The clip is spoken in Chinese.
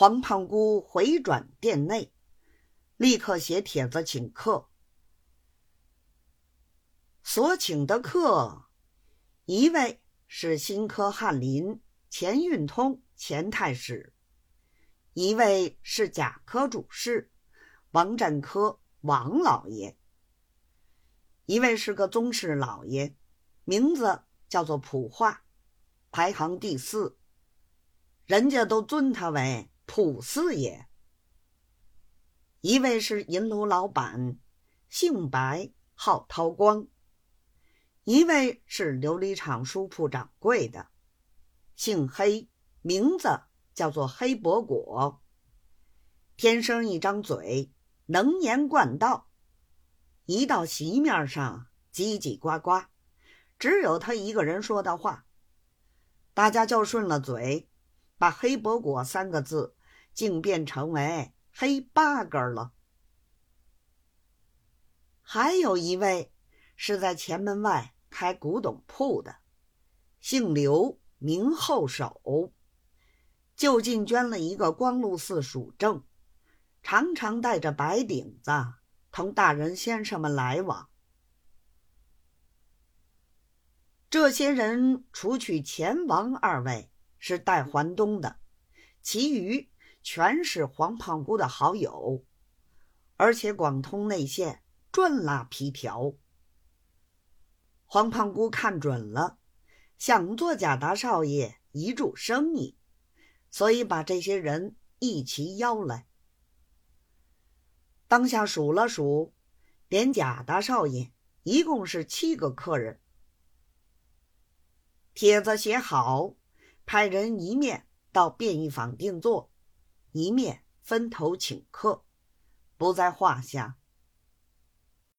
黄胖姑回转殿内，立刻写帖子请客。所请的客，一位是新科翰林钱运通钱太史，一位是甲科主事王占科王老爷，一位是个宗室老爷，名字叫做普化，排行第四，人家都尊他为普四爷。一位是银楼老板，姓白，号涛光。一位是琉璃厂书铺掌柜的，姓黑，名字叫做黑伯果。天生一张嘴，能言惯道，一到席面上叽叽呱呱，只有他一个人说的话，大家就顺了嘴，把黑伯果三个字竟变成为黑八根了。还有一位。是在前门外开古董铺的，姓刘，名后守，就近捐了一个光禄寺署正，常常带着白顶子同大人先生们来往。这些人除去钱王二位是带还东的，其余全是黄胖姑的好友，而且广通内线，专拉皮条。黄胖姑看准了，想做贾大少爷一柱生意，所以把这些人一齐邀来。当下数了数，连贾大少爷一共是七个客人。帖子写好，派人一面到便衣坊定做，一面分头请客，不在话下。